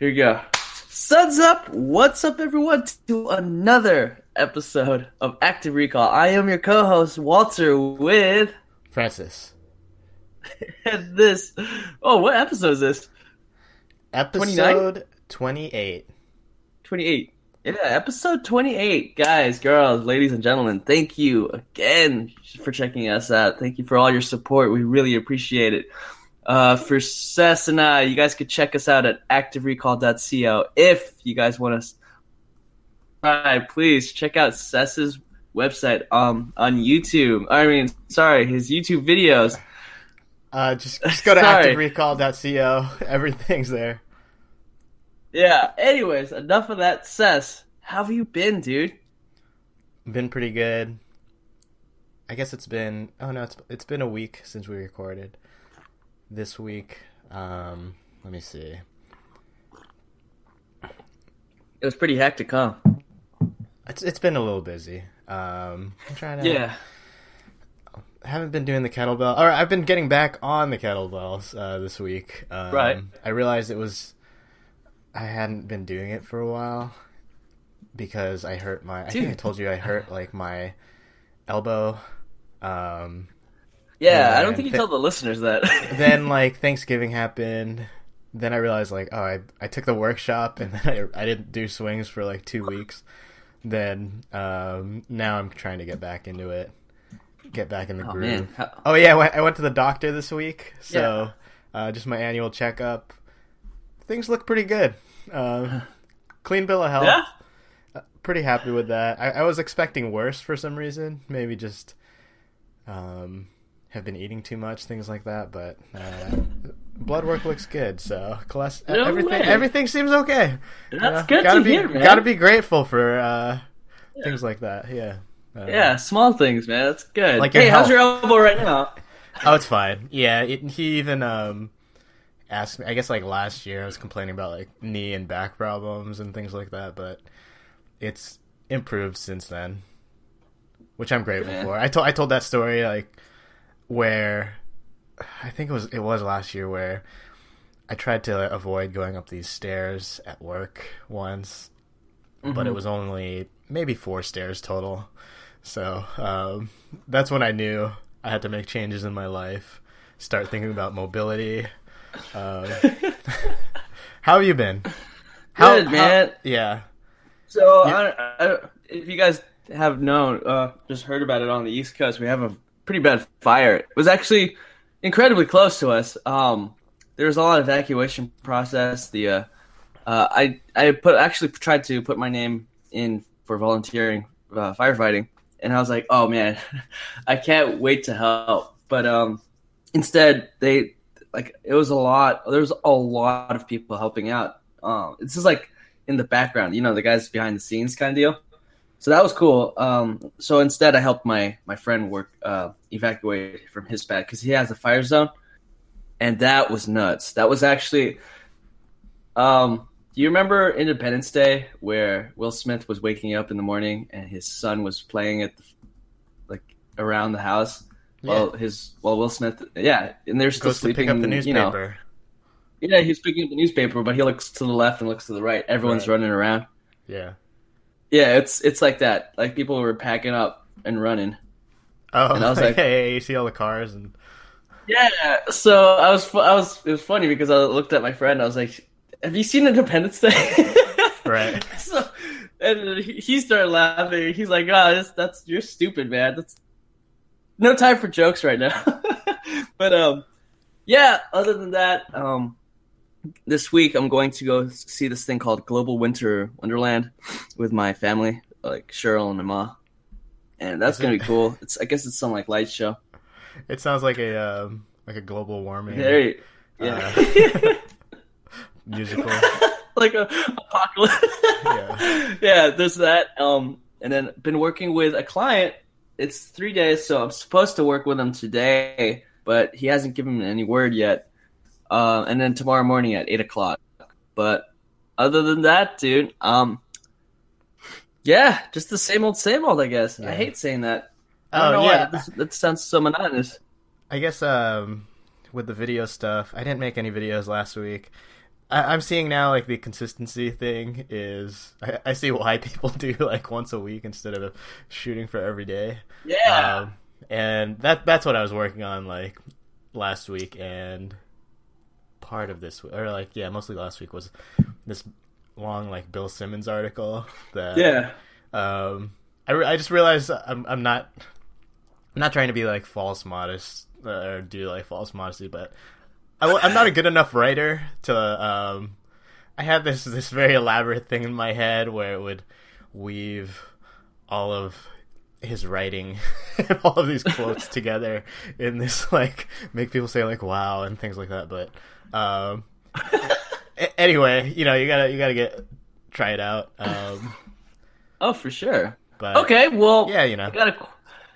Here we go. Suds up! What's up, everyone? To another episode of Active Recall. I am your co-host Walter with Francis. and this. Oh, what episode is this? Episode 28. 28. Yeah, episode 28. Guys, girls, ladies, and gentlemen, thank you again for checking us out. Thank you for all your support. We really appreciate it. Uh, for Sess and I, you guys could check us out at activerecall.co. If you guys want to, right, please check out Sess's website um, on YouTube. I mean, sorry, his YouTube videos. Uh, just, just go to activerecall.co. Everything's there. Yeah, anyways, enough of that, Sess. How have you been, dude? Been pretty good. I guess it's been oh no, it's it's been a week since we recorded. This week, um, let me see. It was pretty hectic, huh? It's it's been a little busy. Um, I'm trying to. Yeah. I haven't been doing the kettlebell. Or I've been getting back on the kettlebells uh, this week. Um, Right. I realized it was I hadn't been doing it for a while because I hurt my. I think I told you I hurt like my elbow. Um, Yeah, I don't think you th- told the listeners that. then like Thanksgiving happened. Then I realized like oh I I took the workshop and then I I didn't do swings for like two weeks. Then um, now I'm trying to get back into it, get back in the oh, groove. How- Oh yeah, I went, to the doctor this week, so uh, just my annual checkup. Things look pretty good. Um, clean bill of health. Yeah? Pretty happy with that. I, I was expecting worse for some reason. Maybe just um, have been eating too much, things like that. But uh, blood work looks good, so cholest- No everything way. everything seems okay. That's know, good gotta to be, hear, man. Gotta be grateful for uh, things like that. Yeah. Uh, Yeah, small things, man. That's good. Like your hey, how's your elbow right now? Oh, it's fine. Yeah, it, he even um asked me. I guess like last year, I was complaining about like knee and back problems and things like that, but it's improved since then, which I'm grateful Man. for. I told I told that story like where I think it was it was last year where I tried to avoid going up these stairs at work once, but it Mhm. was only maybe four stairs total. So um, that's when I knew I had to make changes in my life, start thinking about mobility. Um, how have you been? How, Good, how- man. yeah. So, Yeah. I, I, if you guys have known, uh, just heard about it on the East Coast, we have a pretty bad fire. It was actually incredibly close to us. Um, there was a lot of evacuation process. The uh, uh, I I put actually tried to put my name in for volunteering uh, firefighting, and I was like, oh man, I can't wait to help. But um, instead, they like it was a lot. There was a lot of people helping out. Um, this is like in the background, you know, the guys behind the scenes kind of deal. So that was cool. Um, so instead, I helped my my friend work uh, evacuate from his bed because he has a fire zone, and that was nuts. That was actually. Um, do you remember Independence Day where Will Smith was waking up in the morning and his son was playing at the, like around the house while his while Will Smith yeah and they're still Goes to sleeping pick up the you know yeah he's picking up the newspaper but he looks to the left and looks to the right everyone's Right. running around Yeah. Yeah it's it's like that. Like people were packing up and running. Oh, And I was like- hey, you see all the cars and yeah so I was I was it was funny because I looked at my friend I was like have you seen Independence Day? Right. so and he he started laughing. He's like oh that's, that's you're stupid man. That's no time for jokes right now. But um yeah other than that um this week i'm going to go see this thing called global winter wonderland with my family like cheryl and my ma and that's gonna be cool. It's i guess it's some like light show. It sounds like a um, like a global warming. There you, yeah. musical. like a apocalypse. Yeah. yeah there's that um and then been working with a client. It's three days so i'm supposed to work with him today but he hasn't given me any word yet uh, and then tomorrow morning at eight o'clock but other than that dude um yeah just the same old same old i guess i hate saying that I don't Oh know yeah. That, that sounds so monotonous I guess um, with the video stuff, I didn't make any videos last week. I, am seeing now like the consistency thing is I, I, see why people do like once a week instead of shooting for every day. Yeah. Um, and that that's what I was working on like last week and part of this or like yeah mostly last week was this long like Bill Simmons article that yeah. um I, I just realized I'm I'm not I'm not trying to be like false modest uh, or do like false modesty but I, am not a good enough writer to um I had this this very elaborate thing in my head where it would weave all of his writing and all of these quotes together in this like make people say like wow and things like that but um anyway you know you gotta you gotta get try it out um oh for sure but okay well yeah you know gotta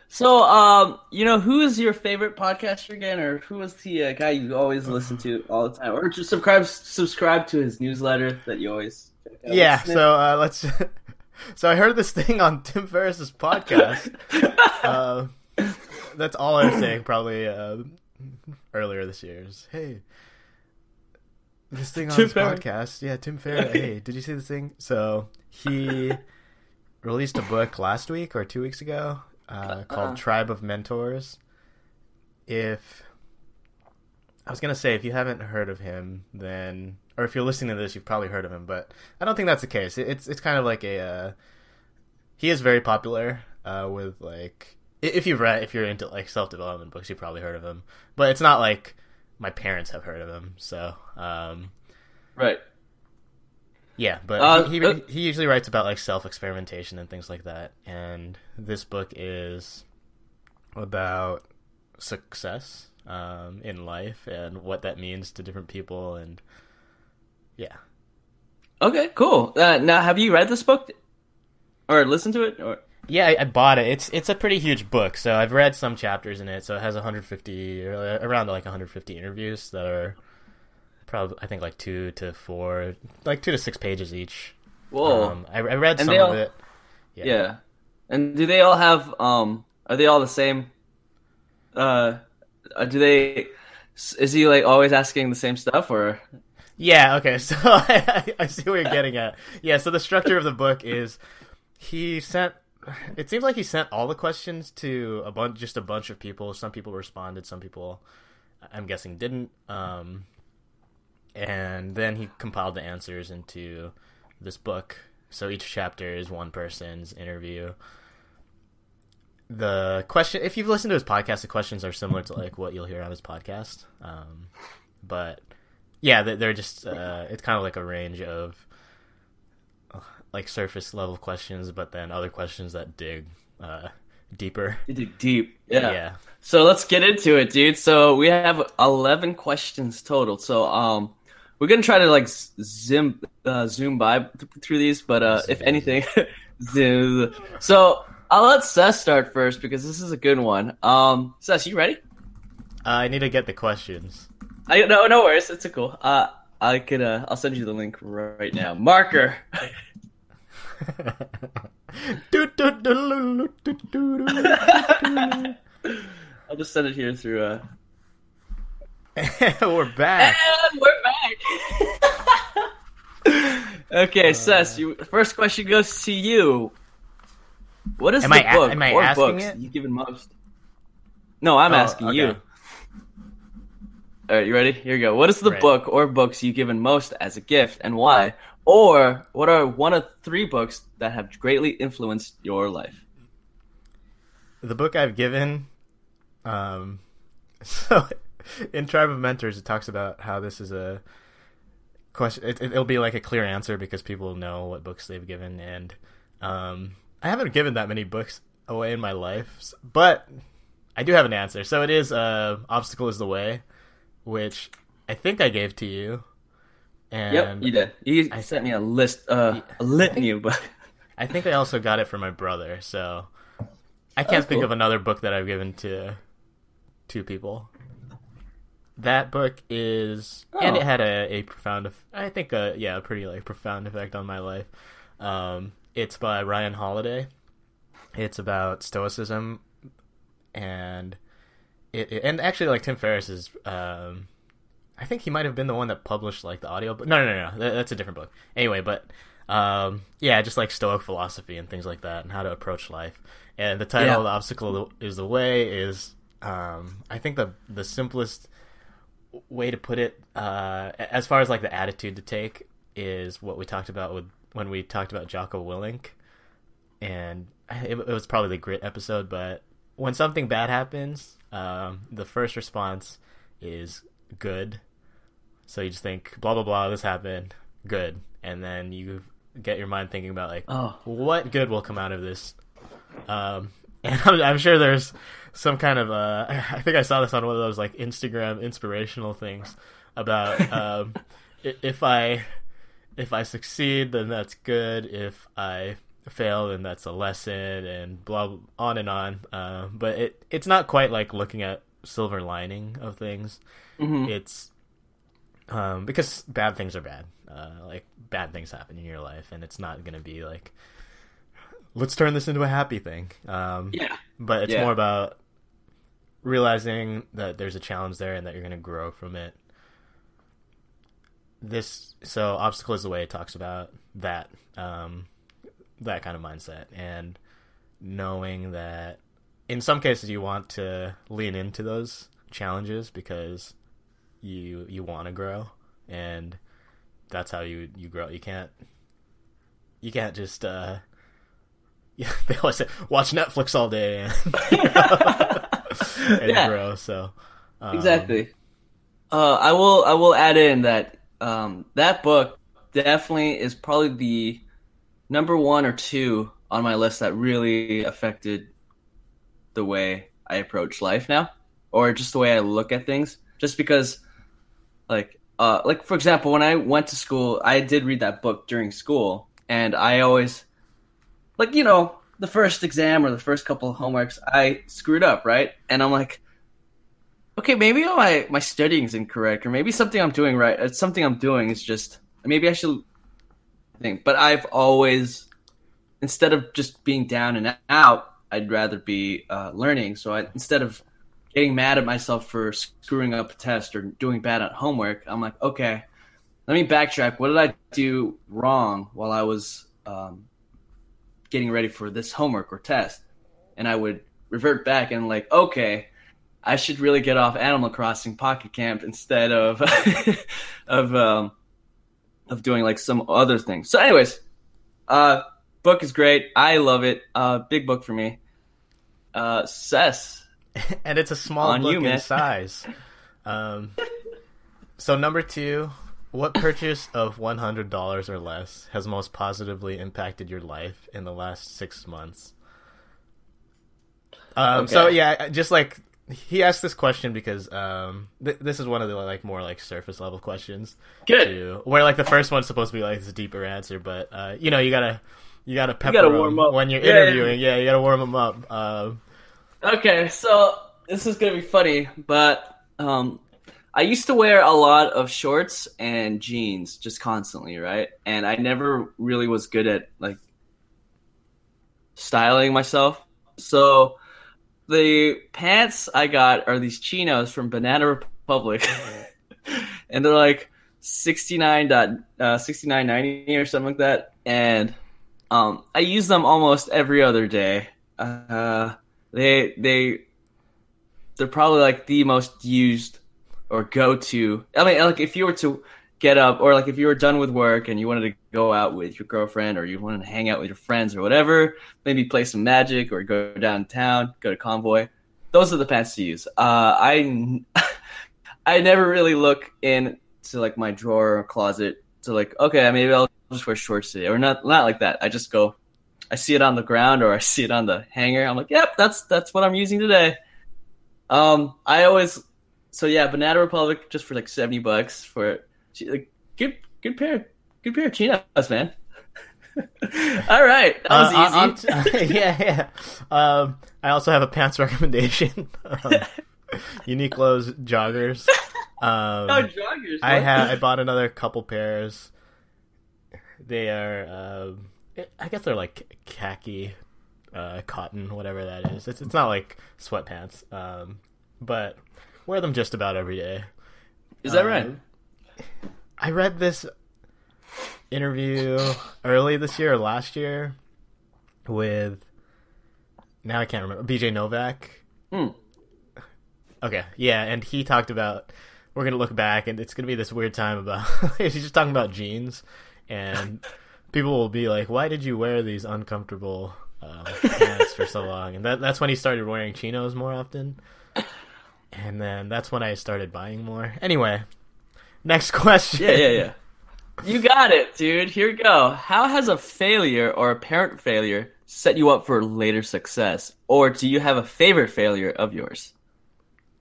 so um you know who is your favorite podcaster again or who is the uh, guy you always listen to all the time or just subscribe subscribe to his newsletter that you always yeah so uh let's so I heard this thing on Tim Ferriss's podcast. uh, that's all I was saying probably uh, earlier this year. Is, hey, this thing on Tim his podcast. Yeah, Tim Ferriss. hey, did you see this thing? So he released a book last week or two weeks ago uh, called uh-huh. Tribe of Mentors. If I was gonna say, if you haven't heard of him, then or if you're listening to this, you've probably heard of him, but I don't think that's the case. It's it's kind of like a uh, he is very popular uh, with like if you've read if you're into like self development books, you've probably heard of him, but it's not like my parents have heard of him. So um, right, yeah, but uh, he, he, uh, he usually writes about like self experimentation and things like that, and this book is about success um, in life and what that means to different people and yeah. Okay, cool. Uh, now, have you read this book or listened to it? Or yeah, I, I, bought it. It's it's a pretty huge book, so I've read some chapters in it. So it has 150 uh, around like 150 interviews that are probably I think like two to four, like two to six pages each. Whoa! Um, I, I, read and some all, of it. Yeah. yeah. And do they all have? Um, are they all the same? Uh, do they? Is he like always asking the same stuff, or yeah, okay. So I, I, see what you're getting at. Yeah, so the structure of the book is he sent it seems like he sent all the questions to a bunch just a bunch of people. Some people responded, some people I'm guessing didn't. Um and then he compiled the answers into this book. So each chapter is one person's interview. The question if you've listened to his podcast, the questions are similar to like what you'll hear on his podcast. Um but yeah, they're just uh, it's kind of like a range of like surface level questions, but then other questions that dig uh, deeper. You dig deep, yeah. Yeah. So let's get into it, dude. So we have eleven questions total. So um, we're gonna try to like zoom uh, zoom by through these, but uh, if anything, zoom. So I'll let Seth start first because this is a good one. Um, Seth, you ready? I need to get the questions. I no no worries. It's a cool. Uh, I could uh, I'll send you the link right now. Marker. I'll just send it here through. Uh... we're back. And we're back. okay, uh... Sess, you, first question goes to you. What is am the I, book am I or books it? you've given most? No, I'm oh, asking okay. you. All right, you ready? Here we go. What is the right. book or books you've given most as a gift and why? Or what are one of three books that have greatly influenced your life? The book I've given, um, so in Tribe of Mentors, it talks about how this is a question. It, will be like a clear answer because people know what books they've given, and um, I haven't given that many books away in my life, but I do have an answer. So it is uh, "Obstacle Is the Way." which I think I gave to you. And yep, you did. You I sent me a list, uh, a litany, but I think I also got it from my brother. So I can't think cool. of another book that I've given to two people. That book is, oh. and it oh. had a, a profound, I think, a, yeah, a pretty like profound effect on my life. Um, it's by Ryan Holiday. It's about stoicism, and it, it, and actually like Tim Ferriss's um, I think he might have been the one that published like the audio. But no, no, no, no, that's a different book. Anyway, but um, yeah, just like Stoic philosophy and things like that, and how to approach life. And the title, Yeah. "The Obstacle Is the Way," is um, I think the the simplest way to put it, uh, as far as like the attitude to take, is what we talked about with when we talked about Jocko Willink, and it, it was probably the grit episode. But when something bad happens, um, the first response is good. So you just think blah blah blah, this happened, good, and then you get your mind thinking about like Oh. what good will come out of this. Um, and I'm, I'm sure there's some kind of uh, I think I saw this on one of those like Instagram inspirational things about um, if I if I succeed, then that's good. If I fail, then that's a lesson, and blah on and on. Uh, but it it's not quite like looking at silver lining of things. Mhm. It's um, because bad things are bad. Uh, like bad things happen in your life, and it's not gonna be like let's turn this into a happy thing. Um, Yeah. but it's Yeah. more about realizing that there's a challenge there and that you're going to grow from it. This so obstacle is the way it talks about that um, that kind of mindset and knowing that in some cases you want to lean into those challenges because you you want to grow and that's how you you grow. You can't you can't just uh yeah, they always say watch Netflix all day and, and Yeah. grow. So um, Exactly. Uh, I will. I will add in that um, that book definitely is probably the number one or two on my list that really affected the way I approach life now, or just the way I look at things. Just because, like, uh, like for example, when I went to school, I did read that book during school, and I always, like, you know, the first exam or the first couple of homeworks, I screwed up, right? And I'm like, okay, maybe my my studying is incorrect, or maybe something I'm doing right. It's something I'm doing is just maybe I should think. But I've always, instead of just being down and out, I'd rather be uh, learning. So I, instead of getting mad at myself for screwing up a test or doing bad at homework, I'm like, okay, let me backtrack. What did I do wrong while I was um, getting ready for this homework or test? And I would revert back and like, okay, I should really get off Animal Crossing Pocket Camp instead of of um, of doing like some other thing. So, anyways, uh, book is great. I love it. Uh, big book for me. Uh, Cess. and it's a small On book you, in size. Um, so number two, what purchase of one hundred dollars or less has most positively impacted your life in the last six months? Um, So yeah, just like he asked this question because um, th- this is one of the like more like surface level questions Good. too, where like the first one's supposed to be like this deeper answer, but uh, you know you gotta you gotta pepper gotta 'em warm up. when you're Yeah, yeah. interviewing. Yeah, you gotta warm them up. Um, Okay, so this is gonna be funny, but um, I used to wear a lot of shorts and jeans just constantly, right? And I never really was good at like styling myself. So the pants I got are these chinos from Banana Republic, and they're like sixty nine dot uh, sixty nine ninety or something like that. And um, I use them almost every other day. Uh, they they they're probably like the most used or go to. I mean, like if you were to get up or like if you were done with work and you wanted to go out with your girlfriend or you wanted to hang out with your friends or whatever, maybe play some magic or go downtown, go to convoy. Those are the pants to use. Uh, I I never really look into like my drawer or closet to like okay maybe I'll just wear shorts today or not not like that. I just go. I see it on the ground or I see it on the hanger. I'm like, yep, that's that's what I'm using today. Um, I always so yeah, Banana Republic just for like seventy bucks for like, good good pair good pair of chinos, man. All right, that was Uh, easy. on- on- yeah, yeah. Um, I also have a pants recommendation. um, Uniqlo's joggers. Um, oh, joggers. I had I bought another couple pairs. They are, um, I guess they're like khaki, uh, cotton, whatever that is. It's it's not like sweatpants, um, but wear them just about every day. Is that Uh, right? I read this interview early this year or last year with now I can't remember BJ Novak. Hmm. Okay, yeah, and he talked about we're gonna look back and it's gonna be this weird time about he's just talking about jeans and people will be like, "Why did you wear these uncomfortable um, pants for so long?" And that, that's when he started wearing chinos more often. And then that's when I started buying more. Anyway, next question. Yeah, yeah, yeah. You got it, dude. Here we go. How has a failure or apparent failure set you up for later success? Or do you have a favorite failure of yours?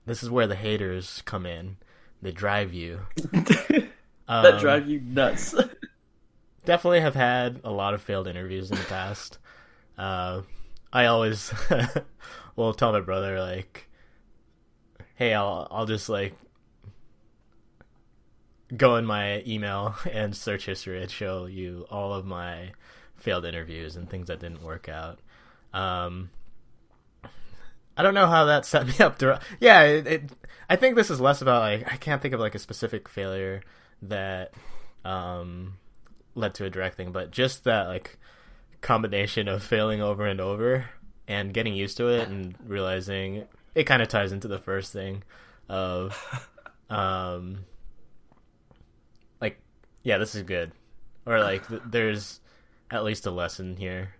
This is where the haters come in. They drive you. that Um, drive you nuts. definitely have had a lot of failed interviews in the past. Uh, I always will tell my brother like, "Hey, I'll I'll just like go in my email and search history and show you all of my failed interviews and things that didn't work out." Um, I don't know how that set me up to. Yeah, it, it. I think this is less about like I can't think of like a specific failure that um led to a direct thing, but just that like combination of failing over and over and getting used to it and realizing it kind of ties into the first thing of um like yeah this is good or like th- there's at least a lesson here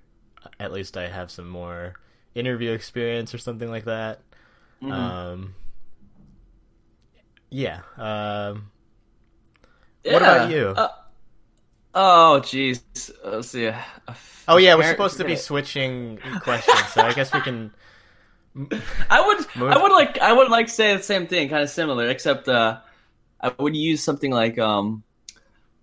at least i have some more interview experience or something like that Mhm. um yeah um What about you? Uh, oh, jeez. Let's see. a- a Oh yeah, we're supposed to be switching questions, so I guess we can. I would, Move- I would like, I would like say the same thing, kind of similar, except uh, I would use something like um,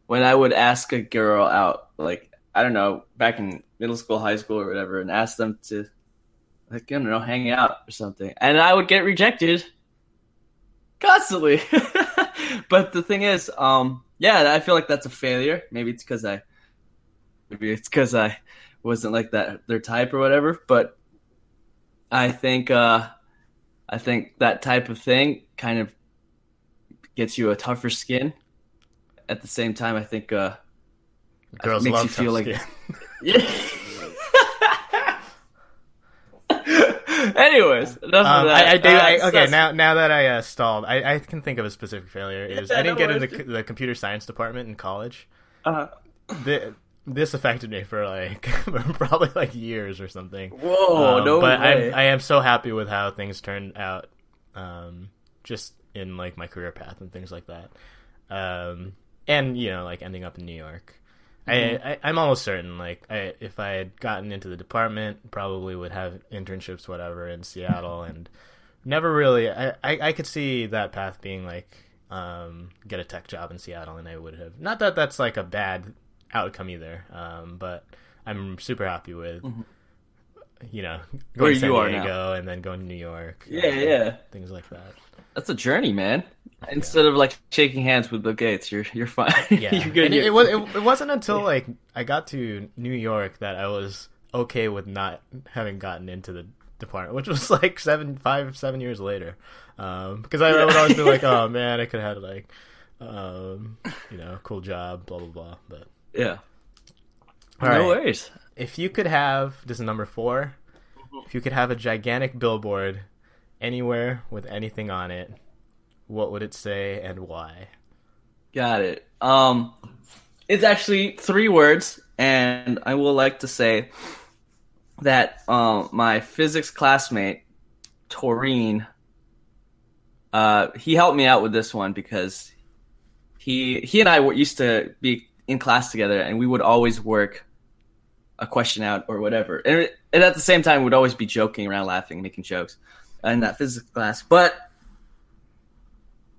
when I would ask a girl out, like I don't know, back in middle school, high school, or whatever, and ask them to, like I don't know, hang out or something, and I would get rejected constantly. but the thing is, um, yeah, I feel like that's a failure. Maybe it's because I, maybe it's because I wasn't like that their type or whatever, but. I think uh, I think that type of thing kind of gets you a tougher skin. At the same time, I think uh, Girls makes love you feel like- skin. yeah. Anyways, enough Um, of that. I, I do. Uh, I, okay, now now that I uh, stalled, I, I can think of a specific failure. Is I didn't no get into the, the computer science department in college. uh, The, this affected me for like probably like years or something. whoa, Um, no but way. I'm, I am so happy with how things turned out, um, just in like my career path and things like that, um, and you know like ending up in New York. Mm-hmm. I, I I'm almost certain like I, if I had gotten into the department, probably would have internships whatever in Seattle, and never really. I, I I could see that path being like um, get a tech job in Seattle, and I would have. Not that that's like a bad outcome either, um, but I'm super happy with. You know, going Mm-hmm. Where to San you are now. Diego and then going to New York. yeah, yeah. things like that. That's a journey, man. Instead of like shaking hands with Bill Gates, you're you're fine. Yeah, you're good. it, You're- it was. It, it wasn't until like I got to New York that I was okay with not having gotten into the department, which was like seven, five, seven years later. Um, because I, I would always be like, "Oh man, I could have had like, um, you know, cool job, blah blah blah." But yeah. All no right. worries. if you could have this is number 4 if you could have a gigantic billboard anywhere with anything on it, what would it say and why? Got it. Um, it's actually three words, and I will like to say that um, my physics classmate, Taurine, uh, he helped me out with this one because he he and I used to be in class together, and we would always work a question out or whatever, and, and at the same time, we'd always be joking around, laughing, making jokes in that physics class, but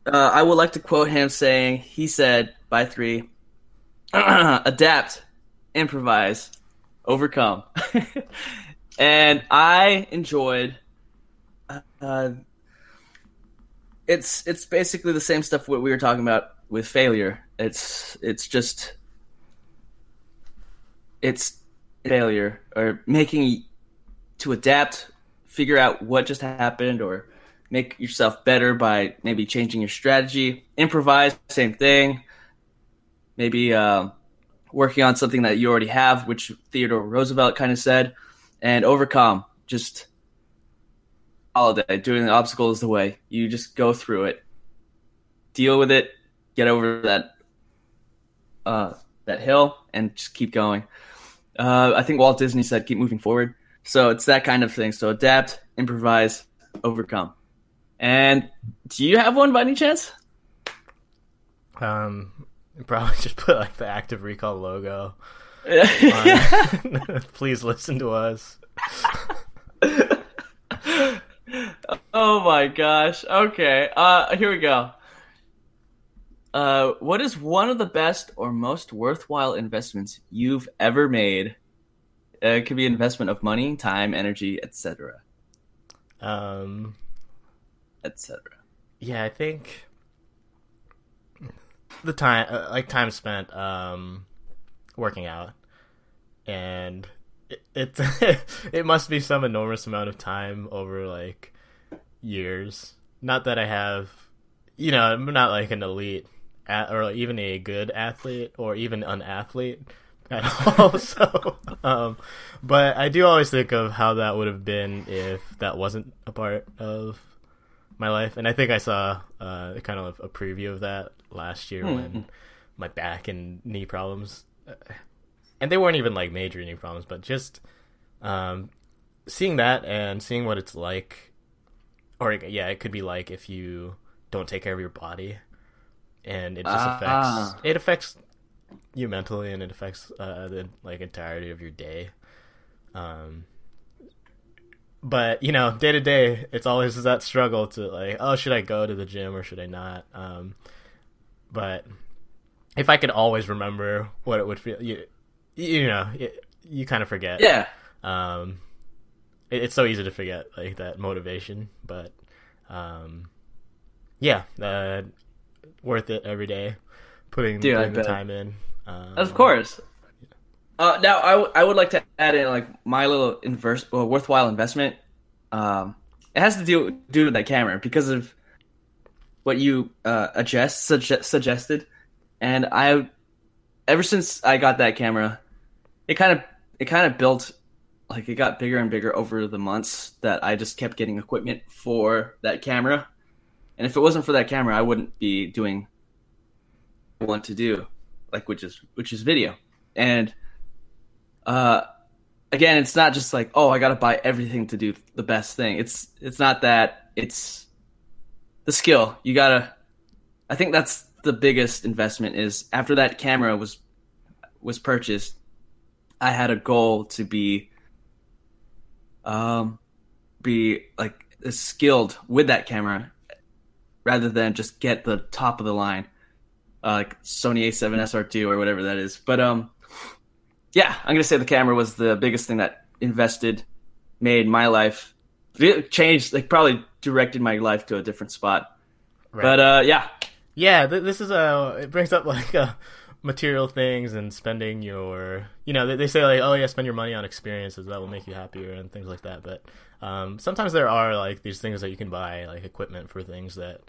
uh, I would like to quote him saying, he said, by three, adapt, improvise, overcome. and I enjoyed, uh, it's, it's basically the same stuff what we were talking about with failure. It's, it's just, it's failure or making to adapt, figure out what just happened or make yourself better by maybe changing your strategy. Improvise, same thing. Maybe uh, working on something that you already have, which Theodore Roosevelt kind of said, and overcome. Just holiday, doing the obstacle is the way. You just go through it, deal with it, get over that uh, that hill, and just keep going. Uh, I think Walt Disney said, "Keep moving forward." So it's that kind of thing. So adapt, improvise, overcome. And do you have one by any chance? Um, probably just put like the active recall logo. Please listen to us. oh my gosh. Okay. Uh, here we go. Uh, what is one of the best or most worthwhile investments you've ever made? Uh, it could be investment of money, time, energy, etc. Um, etc. Yeah, I think the time, uh, like time spent, um, working out, and it it, it must be some enormous amount of time over like years. Not that I have, you know, I'm not like an elite or even a good athlete or even an athlete at all. so, um, but I do always think of how that would have been if that wasn't a part of my life. And I think I saw uh, kind of a preview of that last year mm-hmm. when my back and knee problems, uh, and they weren't even like major knee problems, but just um, seeing that and seeing what it's like, or yeah, it could be like if you don't take care of your body and it just uh, affects it affects you mentally and it affects uh, the like entirety of your day. Um, but you know, day to day, it's always that struggle to like, oh, should I go to the gym or should I not? Um, but if I could always remember what it would feel, you, you know, you, you kind of forget. Yeah. Um, it, it's so easy to forget like that motivation, but um, yeah, uh, worth it every day, putting, Dude, putting the time in. Um, of course. Uh, now, I, w- I would like to add in like my little inverse, well, worthwhile investment. Um, it has to do do with that camera because of what you uh, adjust suge- suggested, and I, ever since I got that camera, it kind of it kind of built like it got bigger and bigger over the months that I just kept getting equipment for that camera. And if it wasn't for that camera, I wouldn't be doing want to do like which is which is video. And uh again, it's not just like, oh, I got to buy everything to do the best thing. It's it's not that. It's the skill. You got to I think that's the biggest investment is after that camera was was purchased, I had a goal to be um be like skilled with that camera rather than just get the top of the line uh, like Sony A7 SR2 or whatever that is. But um, yeah, I'm gonna say the camera was the biggest thing that invested, made my life, it changed, like probably directed my life to a different spot. Right. But uh, yeah, yeah, th- this is a it brings up like uh, material things and spending your, you know, they, they say like, oh yeah, spend your money on experiences that will make you happier and things like that. But um, sometimes there are like these things that you can buy, like equipment for things that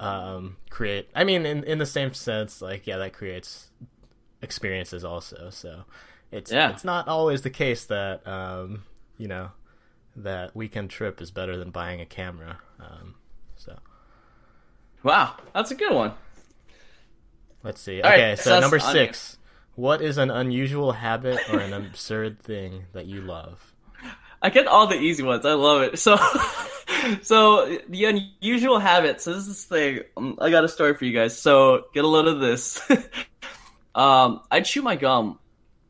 um, create. I mean, in in the same sense, like yeah, that creates experiences also. So it's yeah. it's not always the case that um, you know that weekend trip is better than buying a camera. Um, so wow, that's a good one. Let's see. All okay, right, so number six. What is an unusual habit or an absurd thing that you love? I get all the easy ones. I love it. So, so the unusual habits. So this is thing. Um, I got a story for you guys. So get a load of this. um, I chew my gum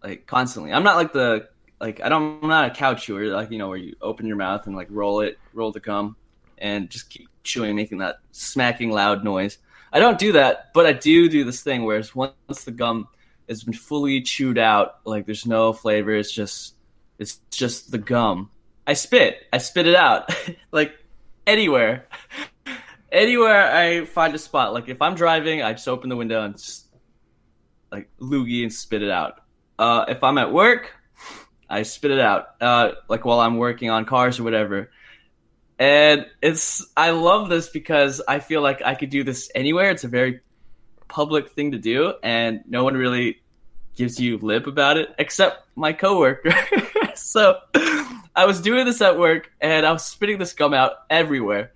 like constantly. I'm not like the like I don't. I'm not a cow chewer. Like you know where you open your mouth and like roll it, roll the gum, and just keep chewing, making that smacking loud noise. I don't do that, but I do do this thing where once the gum has been fully chewed out, like there's no flavor. It's just it's just the gum. I spit. I spit it out. like anywhere. anywhere I find a spot. Like if I'm driving, I just open the window and just, like loogie and spit it out. Uh, if I'm at work, I spit it out. Uh, like while I'm working on cars or whatever. and it's I love this because I feel like I could do this anywhere. It's a very public thing to do, and no one really gives you lip about it except my coworker. so I was doing this at work, and I was spitting this gum out everywhere,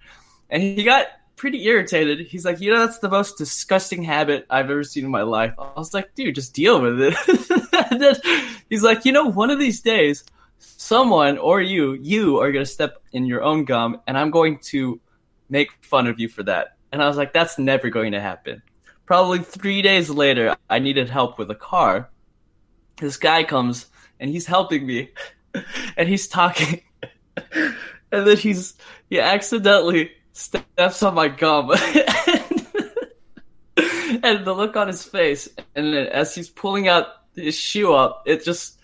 and he got pretty irritated. He's like, you know, that's the most disgusting habit I've ever seen in my life. I was like, dude, just deal with it. he's like, you know, one of these days, someone or you, you are going to step in your own gum, and I'm going to make fun of you for that. And I was like, that's never going to happen. Probably three days later, I needed help with a car. This guy comes and he's helping me, and he's talking, and then he's he accidentally steps on my gum. and the look on his face, and then as he's pulling out his shoe up, it just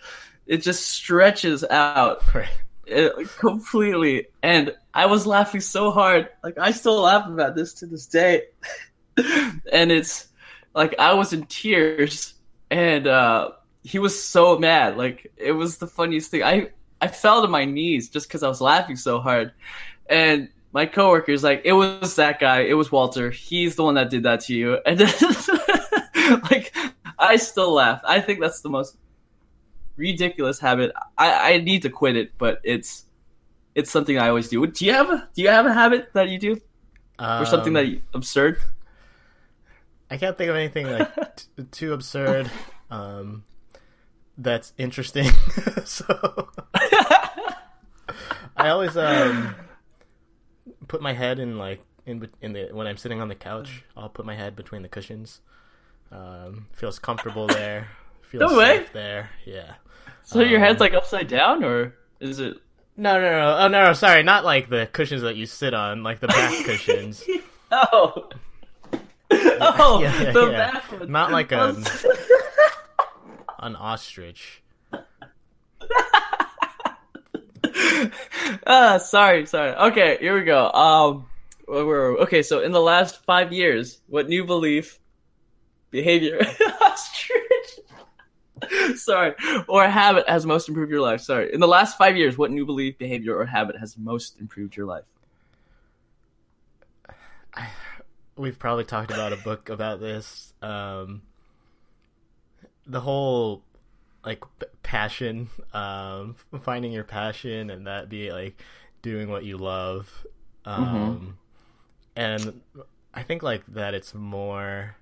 it just stretches out Right. it, completely. And I was laughing so hard, like I still laugh about this to this day. And it's like I was in tears, and uh, he was so mad. Like it was the funniest thing. I I fell to my knees just because I was laughing so hard, and my coworker's like, "It was that guy. It was Walter. He's the one that did that to you." And then, like, I still laugh. I think that's the most ridiculous habit. I, I need to quit it, but it's it's something I always do. Do you have a, do you have a habit that you do or something that Um, you, absurd? I can't think of anything like t- too absurd. Um, that's interesting. so I always um put my head in like in in the when I'm sitting on the couch. I'll put my head between the cushions. Um, feels comfortable there. Feels No way. safe there. Yeah. So your head's um, like upside down, or is it? No, no, no. Oh, no, no. Sorry, not like the cushions that you sit on, like the back cushions. Oh, oh, Yeah, yeah, the yeah. back one. Not like a an ostrich. ah, sorry, sorry. Okay, here we go. Um, where were we? okay. So in the last five years, what new belief, behavior, ostrich, sorry, or habit has most improved your life? Sorry, in the last five years, what new belief, behavior, or habit has most improved your life? We've probably talked about a book about this. Um, the whole like p- passion, um, finding your passion, and that be like doing what you love. Um, and I think like that it's more.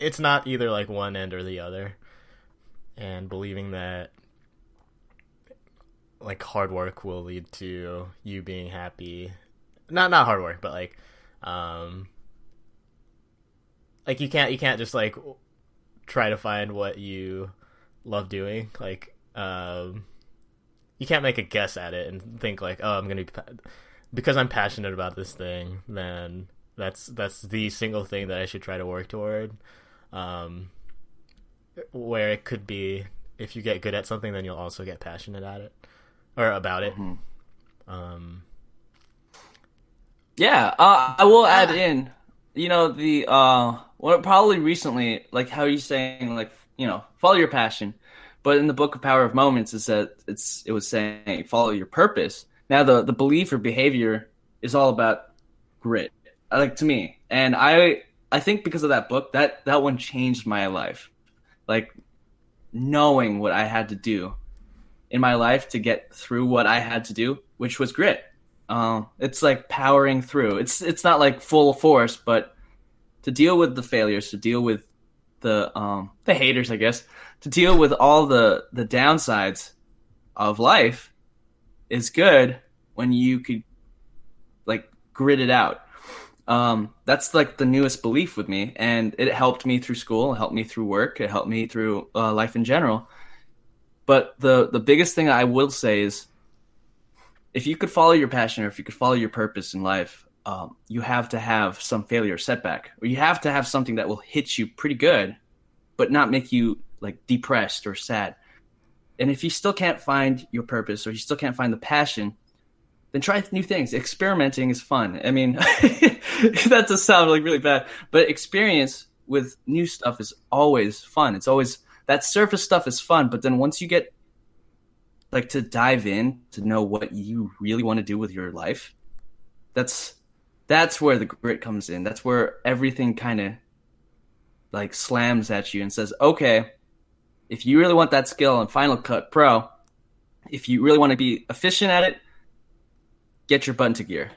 It's not either like one end or the other, and believing that like hard work will lead to you being happy. Not not hard work, but like um like you can't you can't just like try to find what you love doing. Like um you can't make a guess at it and think like oh i'm gonna be pa- because i'm passionate about this thing then that's that's the single thing that i should try to work toward. Um where it could be if you get good at something then you'll also get passionate at it or about it. Um Yeah, uh, I will add in, you know, the uh, well, probably recently, like how you saying, like you know, follow your passion, but in the book of Power of Moments, it said it's it was saying follow your purpose. Now the the belief or behavior is all about grit, uh, like to me, and I I think because of that book, that that one changed my life, like knowing what I had to do in my life to get through what I had to do, which was grit. Um, it's like powering through. It's it's not like full force, but to deal with the failures, to deal with the um the haters, I guess, to deal with all the the downsides of life is good when you could like grit it out. Um, that's like the newest belief with me, and it helped me through school, it helped me through work, it helped me through uh, life in general. But the the biggest thing I will say is if you could follow your passion or if you could follow your purpose in life, um, you have to have some failure setback, or you have to have something that will hit you pretty good, but not make you like depressed or sad. And if you still can't find your purpose or you still can't find the passion, then try new things. Experimenting is fun. I mean, that does sound like really bad, but experience with new stuff is always fun. It's always that surface stuff is fun, but then once you get like to dive in to know what you really want to do with your life. That's that's where the grit comes in. That's where everything kind of like slams at you and says, "Okay, if you really want that skill in Final Cut Pro, if you really want to be efficient at it, get your butt into gear.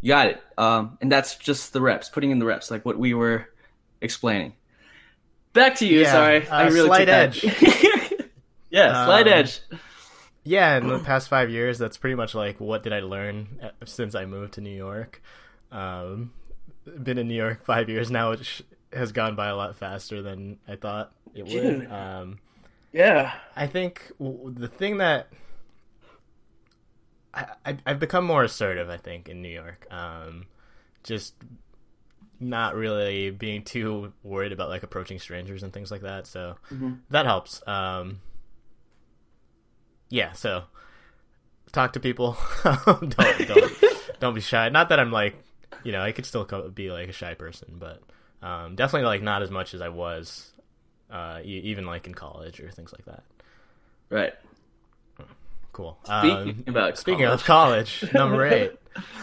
You got it. Um, and that's just the reps, putting in the reps, like what we were explaining. Back to you. Yeah, sorry, uh, I really slight took that. edge. yeah, slight Um, edge. Yeah, in the past five years, that's pretty much like what did I learn uh, since I moved to New York. Um, been in New York five years now, which has gone by a lot faster than I thought it would. Um, Yeah. I think the thing that I, I've become more assertive. I think in New York, um, just not really being too worried about like approaching strangers and things like that. So Mhm. that helps. Um, yeah. So talk to people. don't don't don't be shy. Not that I'm like you know I could still be like a shy person, but um, definitely like not as much as I was uh, even like in college or things like that. Right. Cool. Speaking Um, about speaking of college, number eight,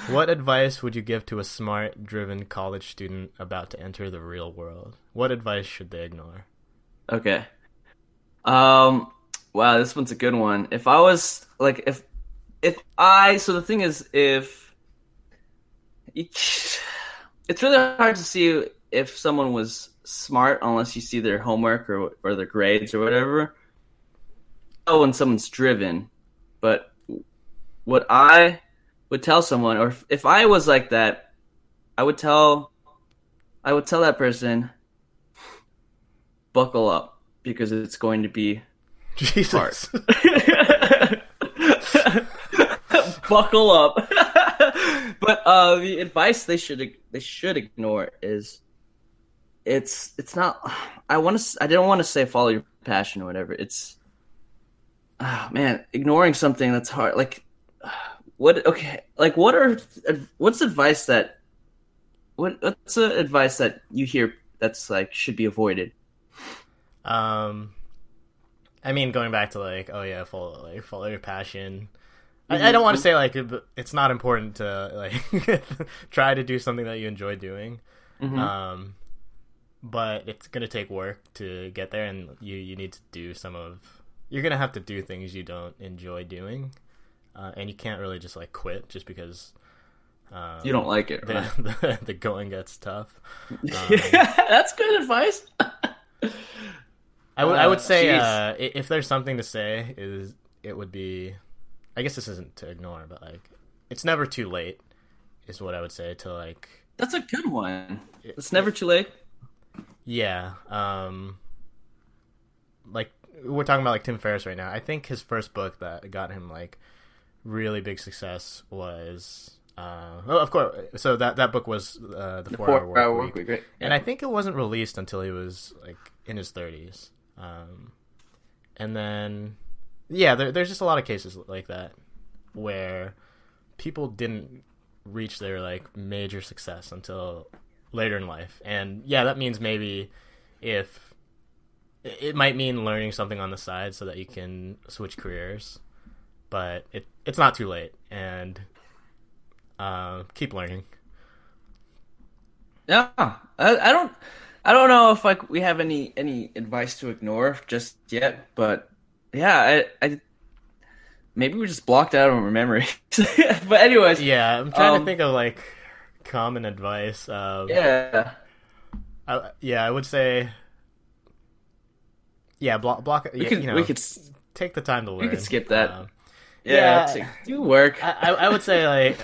what advice would you give to a smart, driven college student about to enter the real world? What advice should they ignore? Okay. Um. Wow, this one's a good one. If I was like, if if I so the thing is, if it's really hard to see if someone was smart unless you see their homework or or their grades or whatever. Oh, when someone's driven, but what I would tell someone, or if, if I was like that, I would tell, I would tell that person, buckle up because it's going to be Jesus. buckle up. but uh, the advice they should they should ignore is it's it's not. I want to. I didn't want to say follow your passion or whatever. It's ah man, ignoring something that's hard. Like what? Okay, like what are what's advice that what what's the advice that you hear that's like should be avoided? Um, I mean, going back to like, oh yeah, follow like follow your passion. I, I don't want to say like it's not important to like try to do something that you enjoy doing. Mhm. Um, but it's gonna take work to get there, and you you need to do some of. You're gonna have to do things you don't enjoy doing, uh, and you can't really just like quit just because. Um, you don't like it, the, right? the, the going gets tough. Um, that's good advice. I would I would Uh, say uh, if there's something to say is it would be I guess this isn't to ignore but like it's never too late is what I would say to like That's a good one. It's never too late. yeah um like we're talking about like Tim Ferriss right now. I think his first book that got him like really big success was uh oh, of course so that that book was uh, the, The 4 hour work, four-hour week. work week, right? and I think it wasn't released until he was like in his thirties. Um, and then, yeah, there, there's just a lot of cases like that where people didn't reach their like major success until later in life, and yeah, that means maybe if it might mean learning something on the side so that you can switch careers, but it it's not too late, and uh, keep learning. Yeah, I, I don't, I don't know if like we have any any advice to ignore just yet, but yeah, I, I maybe we just blocked out of our memory. but anyways, Yeah, I'm trying to Um, think of like common advice. Um, yeah, I, yeah, I would say, yeah, block, block. we yeah, could you know, we could take the time to learn. we could skip that. Um, yeah, yeah. do work. I I would say like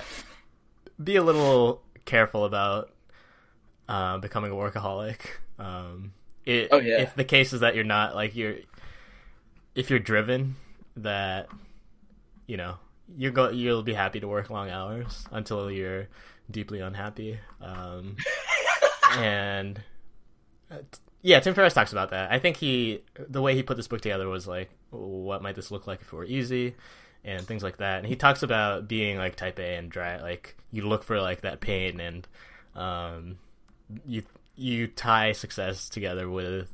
be a little careful about uh, becoming a workaholic. Um, it, Oh, yeah. If the case is that you're not like you're, if you're driven, that you know you go you'll be happy to work long hours until you're deeply unhappy. Um, and uh, t- yeah, Tim Ferriss talks about that. I think he the way he put this book together was like, what might this look like if it were easy, and things like that. And he talks about being like Type A and dry, like you look for like that pain, and um, you you tie success together with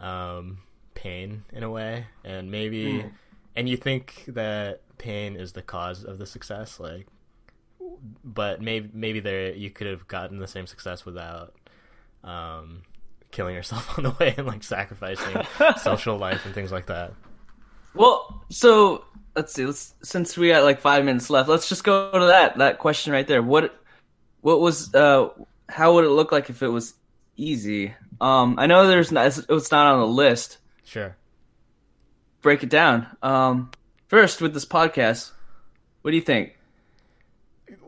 um, pain in a way, and maybe Mm. and you think that pain is the cause of the success, like, but maybe maybe there you could have gotten the same success without um, killing yourself on the way and like sacrificing social life and things like that. Well, so let's see. Let's since we got like five minutes left, let's just go to that that question right there. What what was uh how would it look like if it was easy? Um, I know there's not it's not on the list. Sure. Break it down. Um, first with this podcast, what do you think?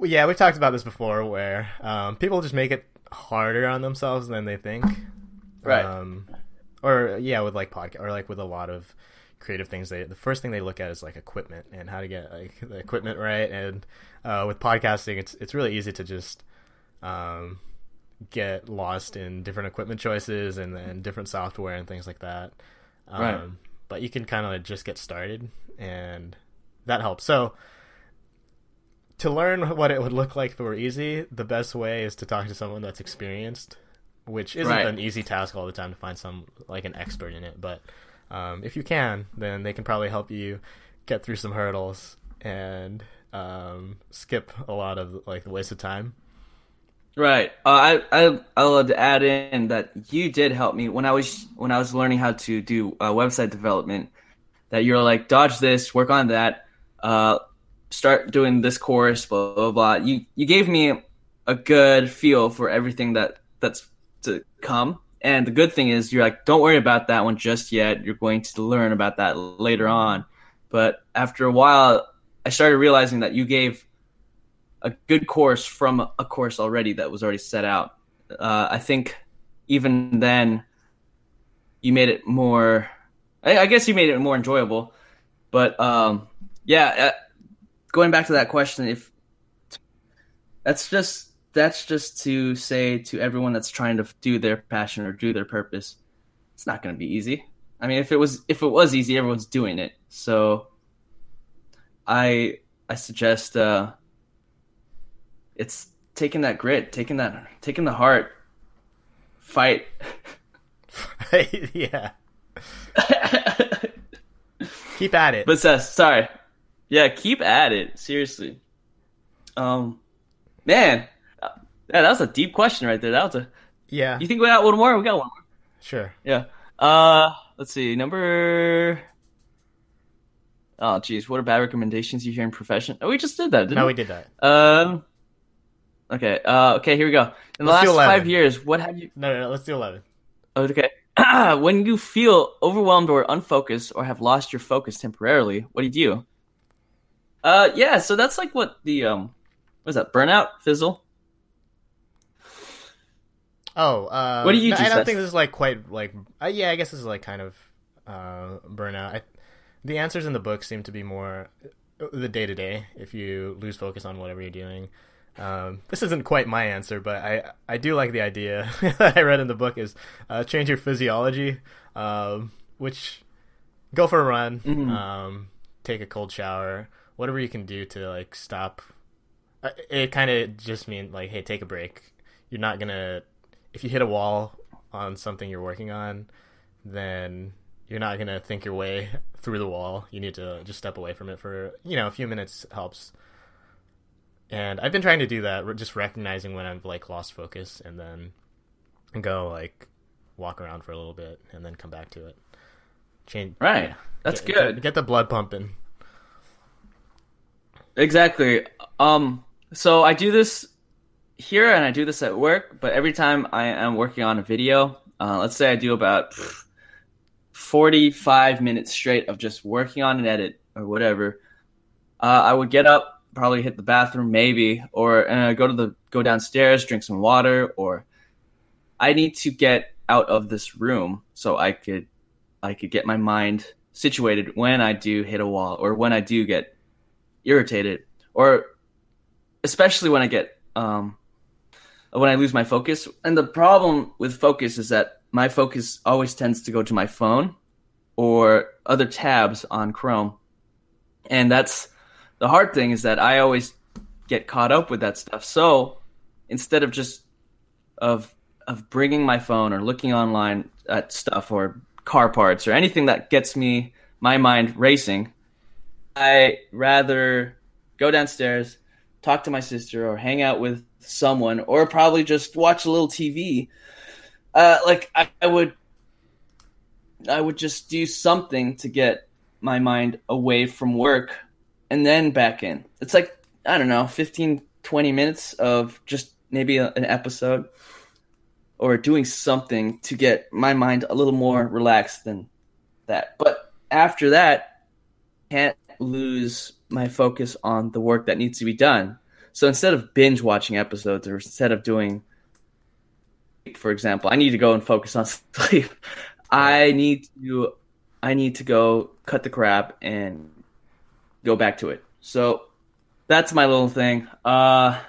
Yeah, we talked about this before, where um, people just make it harder on themselves than they think. Right. Um, or yeah, with like podcast or like with a lot of creative things, they the first thing they look at is like equipment and how to get like the equipment right. And uh, with podcasting, it's it's really easy to just um, get lost in different equipment choices and then different software and things like that. Um, Right. But you can kind of just get started, and that helps. So to learn what it would look like if it were easy, the best way is to talk to someone that's experienced, which isn't Right. an easy task all the time to find some like an expert in it. But um, if you can, then they can probably help you get through some hurdles and um, skip a lot of like the waste of time. Right. Uh, I I I love to add in that you did help me when I was when I was learning how to do uh, website development. That you're like dodge this, work on that, uh, start doing this course, blah blah blah. You you gave me a good feel for everything that that's to come. And the good thing is you're like don't worry about that one just yet. You're going to learn about that later on. But after a while, I started realizing that you gave a good course from a course already that was already set out. Uh, I think even then, you made it more. I, I guess you made it more enjoyable. But um, yeah, uh, going back to that question, if that's just that's just to say to everyone that's trying to do their passion or do their purpose, it's not going to be easy. I mean, if it was if it was easy, everyone's doing it. So, I I suggest. Uh, it's taking that grit, taking that, taking the heart, fight. yeah, keep at it. but Seth, sorry, yeah, keep at it. Seriously, um, man, uh, yeah, that was a deep question right there. That was a. yeah, You think we got one more? We got one more. sure. Yeah. Uh, let's see. Number. Oh, geez, what are bad recommendations you hear in profession? Oh, we just did that, didn't No, we? we did that. Um. Okay. Uh. Okay. Here we go. In the Let's last five years, what have you? No, no, no let's do eleven. Okay. when you feel overwhelmed or unfocused or have lost your focus temporarily, what do you do? Uh, yeah. So that's like what the um, what is that? Burnout, fizzle. Oh, uh, What do you no, do, I don't think this is like quite like. Uh, yeah, I guess this is like kind of uh, burnout. I, the answers in the book seem to be more uh, the day to day. If you lose focus on whatever you're doing, um, this isn't quite my answer, but I I do like the idea that I read in the book is uh, change your physiology, um, which go for a run, Mhm. um, take a cold shower, whatever you can do to like stop. uh, It kind of just mean like, hey, take a break. You're not gonna if you hit a wall on something you're working on, then you're not gonna think your way through the wall. You need to just step away from it for you know a few minutes helps. And I've been trying to do that, just recognizing when I've like lost focus, and then go like walk around for a little bit, and then come back to it. Change. Right. That's get, good. Get, get the blood pumping. Exactly. Um. So I do this here and I do this at work, but every time I am working on a video, uh, let's say I do about pff, 45 minutes straight of just working on an edit or whatever, uh, I would get up, probably hit the bathroom, maybe, or uh, go to the go downstairs, drink some water, or I need to get out of this room so I could I could get my mind situated when I do hit a wall or when I do get irritated or especially when I get um when I lose my focus. And the problem with focus is that my focus always tends to go to my phone or other tabs on Chrome. And that's the hard thing is that I always get caught up with that stuff. So instead of just of of bringing my phone or looking online at stuff or car parts or anything that gets me my mind racing, I rather go downstairs, talk to my sister, or hang out with someone, or probably just watch a little TV. Uh, like I, I would, I would just do something to get my mind away from work and then back in. It's like I don't know, 15, 20 minutes of just maybe a, an episode or doing something to get my mind a little more relaxed than that. But after that, can't lose my focus on the work that needs to be done. So instead of binge watching episodes or instead of doing for example, I need to go and focus on sleep. I need to I need to go cut the crap and go back to it. So that's my little thing. Uh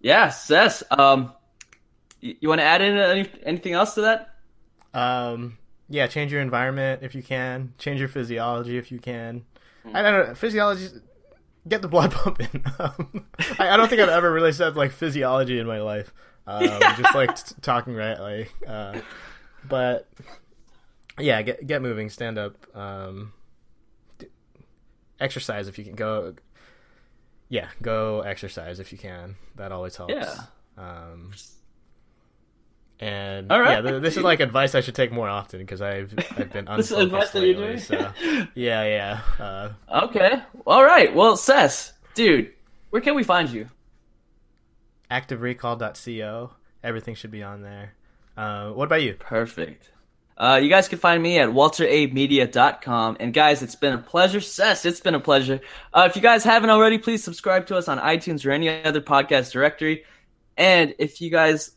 yeah, Sess. Um you, you want to add in any, anything else to that? Um yeah, change your environment if you can. Change your physiology if you can. I don't know. Physiology, get the blood pumping. Um, I, I, don't think I've ever really said like physiology in my life. Um, yeah. Just like t- talking right, like. Uh, but yeah, get get moving, stand up, um, exercise if you can go. Yeah, go exercise if you can. That always helps. Yeah. Um, and All right. yeah, this is like advice I should take more often because I've I've been this advice that you're doing. So, yeah, yeah. Uh, okay. All right. Well, Sess, dude, where can we find you? ActiveRecall.co. Everything should be on there. Uh, what about you? Perfect. Uh, you guys can find me at walteramedia.com. And guys, it's been a pleasure. Sess, it's been a pleasure. Uh, if you guys haven't already, please subscribe to us on iTunes or any other podcast directory. And if you guys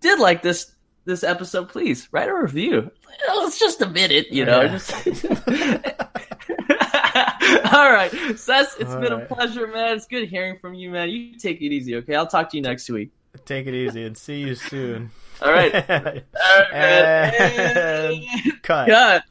did like this this episode, please write a review. It's just a minute, you know. Yeah. All right, Sess, it's All been right. a pleasure, man. It's good hearing from you, man. You take it easy, okay? I'll talk to you next week. Take it easy and see you soon. All right. All right and... Cut. Cut.